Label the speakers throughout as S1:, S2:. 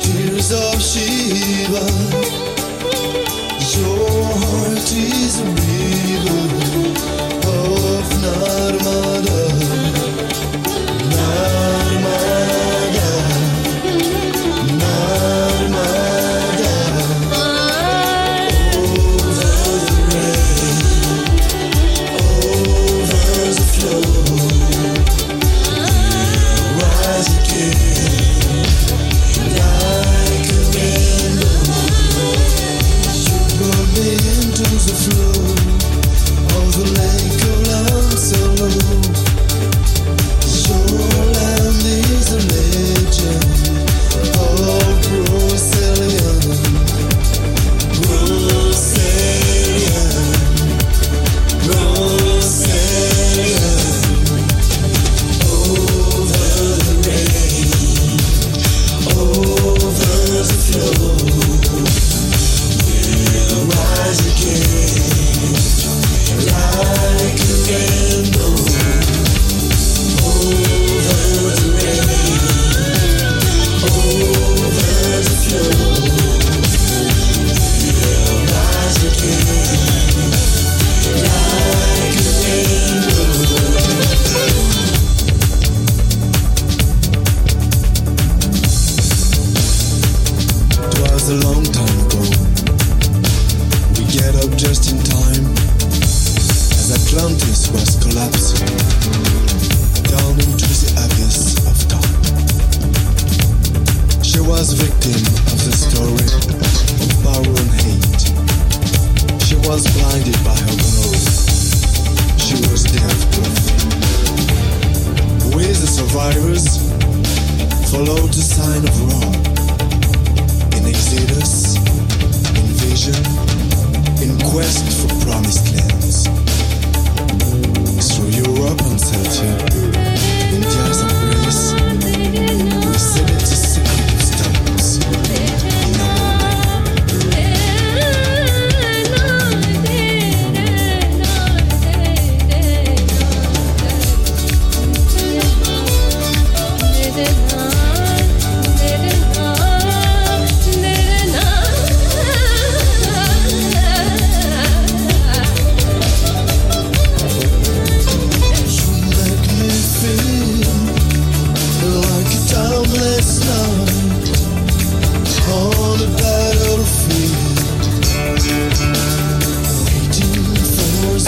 S1: tears of Sheba. Your heart is a river. waters afloat just in time as Atlantis was collapsing down into the abyss of time. She was victim of the story of power and hate. She was blinded by her woes. She was deaf proof. We, the survivors, followed the sign of wrong in Exodus, in vision.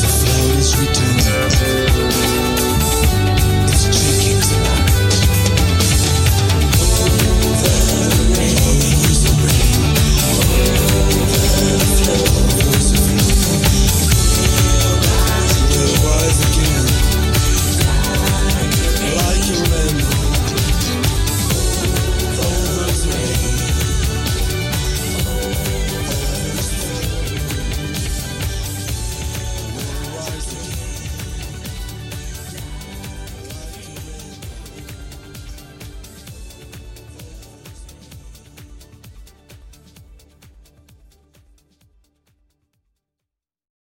S1: The float is returned.